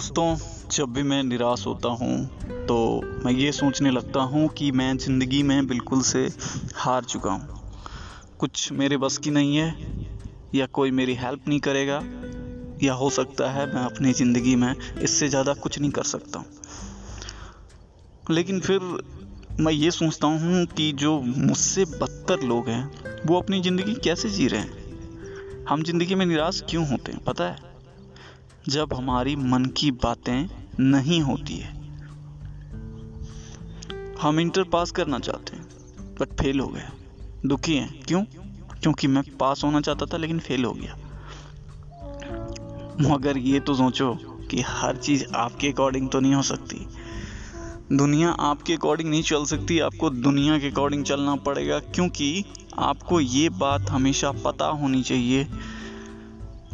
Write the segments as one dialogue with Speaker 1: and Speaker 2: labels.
Speaker 1: दोस्तों जब भी मैं निराश होता हूँ तो मैं ये सोचने लगता हूँ कि मैं ज़िंदगी में बिल्कुल से हार चुका हूँ। कुछ मेरे बस की नहीं है, या कोई मेरी हेल्प नहीं करेगा, या हो सकता है मैं अपनी ज़िंदगी में इससे ज़्यादा कुछ नहीं कर सकता हूँ। लेकिन फिर मैं ये सोचता हूँ कि जो मुझसे बदतर लोग हैं, वो अपनी ज़िंदगी कैसे जी रहे हैं? हम ज़िंदगी में निराश क्यों होते हैं, पता है? जब हमारी मन की बातें नहीं होती है। हम इंटर पास करना चाहते हैं बट फेल हो गए। दुखी हैं। क्यों? क्योंकि मैं पास होना चाहता था, लेकिन फेल हो गया। मगर ये तो सोचो कि हर चीज़ आपके अकॉर्डिंग तो नहीं हो सकती। दुनिया आपके अकॉर्डिंग नहीं चल सकती, आपको दुनिया के अकॉर्डिंग चलना पड़ेगा, क्योंकि आपको ये बात हमेशा पता होनी चाहिए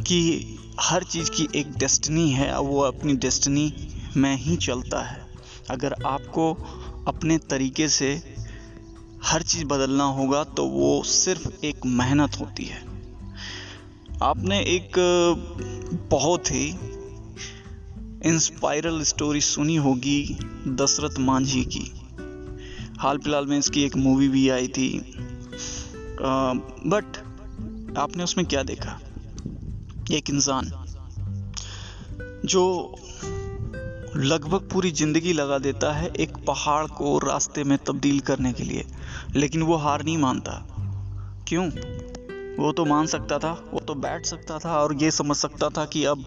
Speaker 1: कि हर चीज़ की एक डेस्टिनी है और वो अपनी डेस्टिनी में ही चलता है। अगर आपको अपने तरीके से हर चीज़ बदलना होगा तो वो सिर्फ़ एक मेहनत होती है। आपने एक बहुत ही इंस्पायरल स्टोरी सुनी होगी दशरथ मांझी की। हाल फ़िलहाल में इसकी एक मूवी भी आई थी। आ, बट आपने उसमें क्या देखा? एक इंसान जो लगभग पूरी ज़िंदगी लगा देता है एक पहाड़ को रास्ते में तब्दील करने के लिए, लेकिन वो हार नहीं मानता। क्यों? वो तो मान सकता था, वो तो बैठ सकता था और ये समझ सकता था कि अब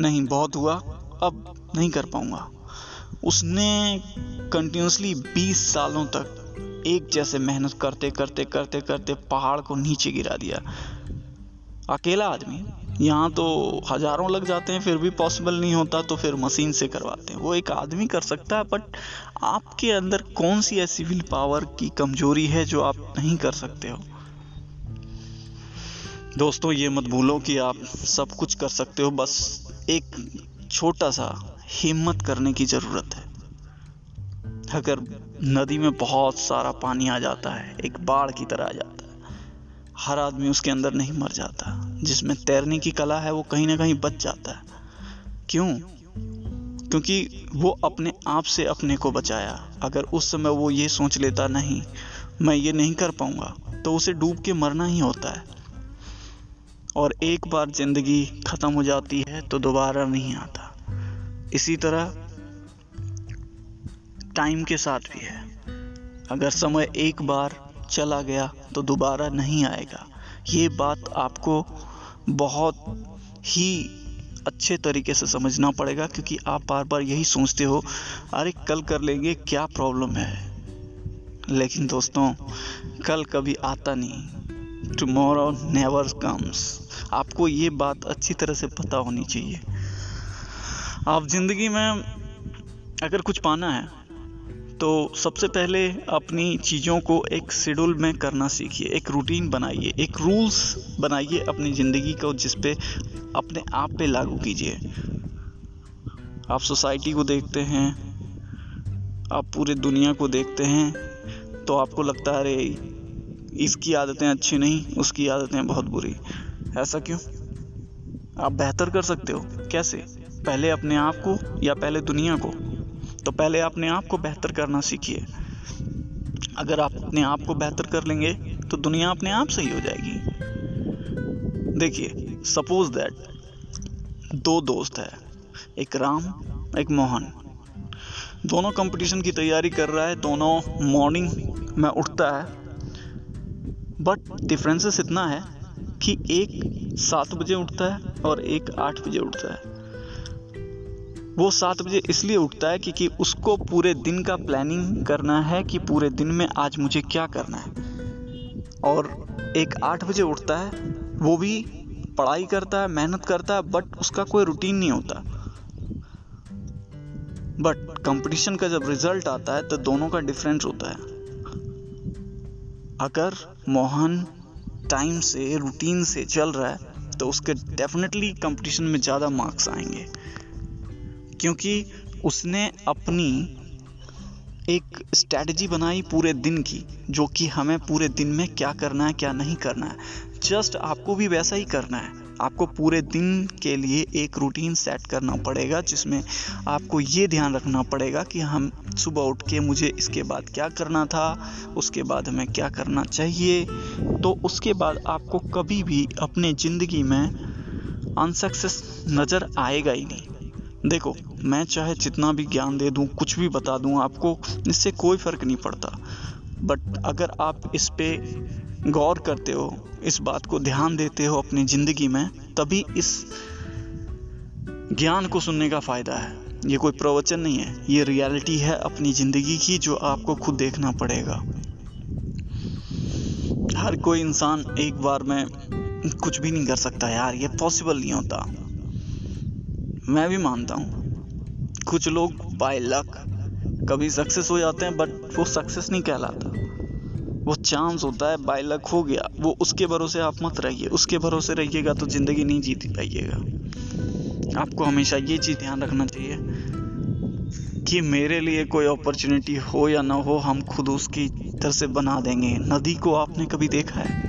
Speaker 1: नहीं, बहुत हुआ, अब नहीं कर पाऊँगा। उसने कंटिन्यूसली 20 सालों तक एक जैसे मेहनत करते करते करते करते पहाड़ को नीचे गिरा दिया। अकेला आदमी यहाँ तो हज़ारों लग जाते हैं, फिर भी पॉसिबल नहीं होता तो फिर मशीन से करवाते हैं। वो एक आदमी कर सकता है बट आपके अंदर कौन सी ऐसी विल पावर की कमज़ोरी है जो आप नहीं कर सकते हो? दोस्तों, ये मत भूलो कि आप सब कुछ कर सकते हो, बस एक छोटा सा हिम्मत करने की ज़रूरत है। अगर नदी में बहुत सारा पानी आ जाता है, एक बाढ़ की तरह आ जाता है हर आदमी उसके अंदर नहीं मर जाता। जिसमें तैरने की कला है, वो कहीं ना कहीं बच जाता है। क्यों? क्योंकि वो अपने आप से अपने को बचाया। अगर उस समय वो ये सोच लेता, नहीं, मैं ये नहीं कर पाऊँगा तो उसे डूब के मरना ही होता है। और एक बार ज़िंदगी खत्म हो जाती है तो दोबारा नहीं आता। इसी तरह टाइम के साथ भी है। अगर समय एक बार चला गया तो दोबारा नहीं आएगा। ये बात आपको बहुत ही अच्छे तरीके से समझना पड़ेगा, क्योंकि आप बार बार यही सोचते हो, अरे, कल कर लेंगे, क्या प्रॉब्लम है? लेकिन दोस्तों, कल कभी आता नहीं। टुमारो नेवर कम्स आपको ये बात अच्छी तरह से पता होनी चाहिए। आप ज़िंदगी में अगर कुछ पाना है तो सबसे पहले अपनी चीज़ों को एक शेड्यूल में करना सीखिए, एक रूटीन बनाइए, एक रूल्स बनाइए अपनी ज़िंदगी को, जिस पे अपने आप पे लागू कीजिए। आप सोसाइटी को देखते हैं, आप पूरे दुनिया को देखते हैं तो आपको लगता है, अरे, इसकी आदतें अच्छी नहीं, उसकी आदतें बहुत बुरी। ऐसा क्यों? आप बेहतर कर सकते हो। कैसे? पहले अपने आप को या पहले दुनिया को? तो पहले अपने आप को बेहतर करना सीखिए। अगर आप अपने आप को बेहतर कर लेंगे तो दुनिया अपने आप सही हो जाएगी। देखिए सपोज़ दैट दो दोस्त है, एक राम, एक मोहन। दोनों कंपटीशन की तैयारी कर रहा है, दोनों मॉर्निंग में उठता है। बट डिफरेंसेस इतना है कि एक सात बजे उठता है और एक आठ बजे उठता है। वो सात बजे इसलिए उठता है क्योंकि उसको पूरे दिन का प्लानिंग करना है कि पूरे दिन में आज मुझे क्या करना है। और एक आठ बजे उठता है, वो भी पढ़ाई करता है, मेहनत करता है बट उसका कोई रूटीन नहीं होता। बट कंपटीशन का जब रिज़ल्ट आता है तो दोनों का डिफरेंस होता है। अगर मोहन टाइम से रूटीन से चल रहा है तो उसके डेफिनेटली कंपटीशन में ज़्यादा मार्क्स आएँगे। क्योंकि उसने अपनी एक स्ट्रैटेजी बनाई पूरे दिन की, जो कि हमें पूरे दिन में क्या करना है, क्या नहीं करना है। जस्ट आपको भी वैसा ही करना है। आपको पूरे दिन के लिए एक रूटीन सेट करना पड़ेगा, जिसमें आपको ये ध्यान रखना पड़ेगा कि हम सुबह उठ के मुझे इसके बाद क्या करना था, उसके बाद हमें क्या करना चाहिए। तो उसके बाद आपको कभी भी अपने ज़िंदगी में अनसक्सेस नज़र आएगा ही नहीं। देखो, मैं चाहे जितना भी ज्ञान दे दूँ, कुछ भी बता दूँ, आपको इससे कोई फ़र्क नहीं पड़ता। बट अगर आप इस पे गौर करते हो, इस बात को ध्यान देते हो अपनी ज़िंदगी में, तभी इस ज्ञान को सुनने का फ़ायदा है। ये कोई प्रवचन नहीं है, ये रियलिटी है अपनी ज़िंदगी की, जो आपको खुद देखना पड़ेगा। हर कोई इंसान एक बार में कुछ भी नहीं कर सकता यार, ये पॉसिबल नहीं होता। मैं भी मानता हूँ। कुछ लोग बाय लक कभी सक्सेस हो जाते हैं बट वो सक्सेस नहीं कहलाता। वो चांस होता है बाय लक हो गया। वो उसके भरोसे आप मत रहिए। उसके भरोसे रहिएगा तो ज़िंदगी नहीं जीत पाइएगा। आपको हमेशा ये चीज़ ध्यान रखना चाहिए कि मेरे लिए कोई अपॉर्चुनिटी हो या ना हो, हम खुद उसकी तरह से बना देंगे। नदी को आपने कभी देखा है?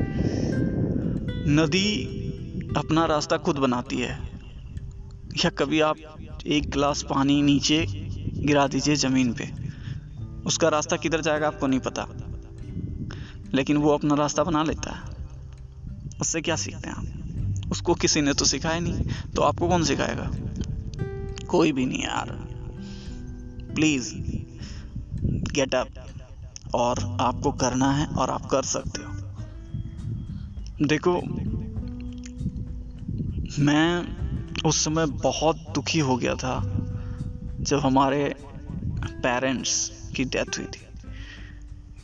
Speaker 1: नदी अपना रास्ता खुद बनाती है। या कभी आप एक गिलास पानी नीचे गिरा दीजिए ज़मीन पे। उसका रास्ता किधर जाएगा आपको नहीं पता। लेकिन वो अपना रास्ता बना लेता है। उससे क्या सीखते हैं आप? उसको किसी ने तो सिखाया नहीं तो आपको कौन सिखाएगा? कोई भी नहीं यार। प्लीज़ गेट अप और आपको करना है और आप कर सकते हो। देखो, मैं उस समय बहुत दुखी हो गया था जब हमारे पेरेंट्स की डेथ हुई थी।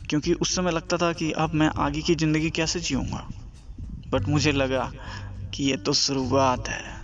Speaker 1: क्योंकि उस समय लगता था कि अब मैं आगे की ज़िंदगी कैसे जीऊँगा? बट मुझे लगा कि ये तो शुरुआत है।